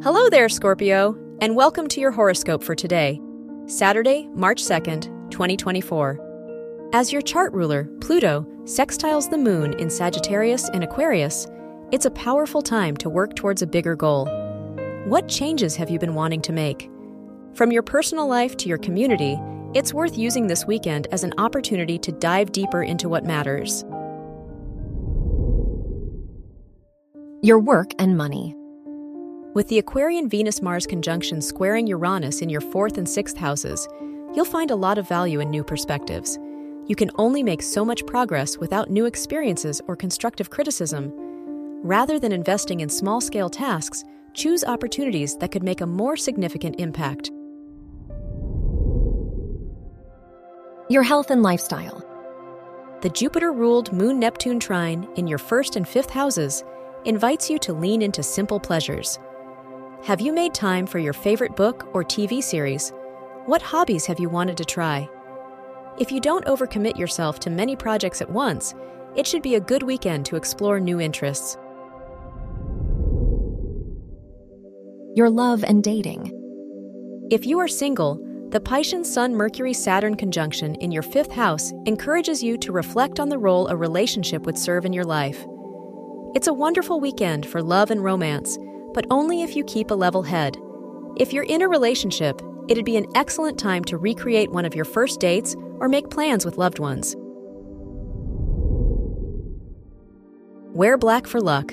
Hello there, Scorpio, and welcome to your horoscope for today, Saturday, March 2nd, 2024. As your chart ruler, Pluto, sextiles the moon in Sagittarius and Aquarius, it's a powerful time to work towards a bigger goal. What changes have you been wanting to make? From your personal life to your community, it's worth using this weekend as an opportunity to dive deeper into what matters. Your work and money. With the Aquarian Venus Mars conjunction squaring Uranus in your fourth and sixth houses, you'll find a lot of value in new perspectives. You can only make so much progress without new experiences or constructive criticism. Rather than investing in small scale tasks, choose opportunities that could make a more significant impact. Your health and lifestyle. The Jupiter ruled Moon Neptune trine in your first and fifth houses invites you to lean into simple pleasures. Have you made time for your favorite book or TV series? What hobbies have you wanted to try? If you don't overcommit yourself to many projects at once, it should be a good weekend to explore new interests. Your love and dating. If you are single, the Piscean Sun Mercury Saturn conjunction in your fifth house encourages you to reflect on the role a relationship would serve in your life. It's a wonderful weekend for love and romance, but only if you keep a level head. If you're in a relationship, it'd be an excellent time to recreate one of your first dates or make plans with loved ones. Wear black for luck.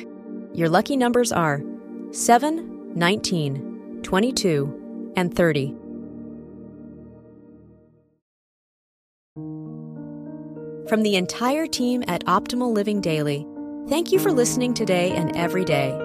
Your lucky numbers are 7, 19, 22, and 30. From the entire team at Optimal Living Daily, Thank you for listening today and every day.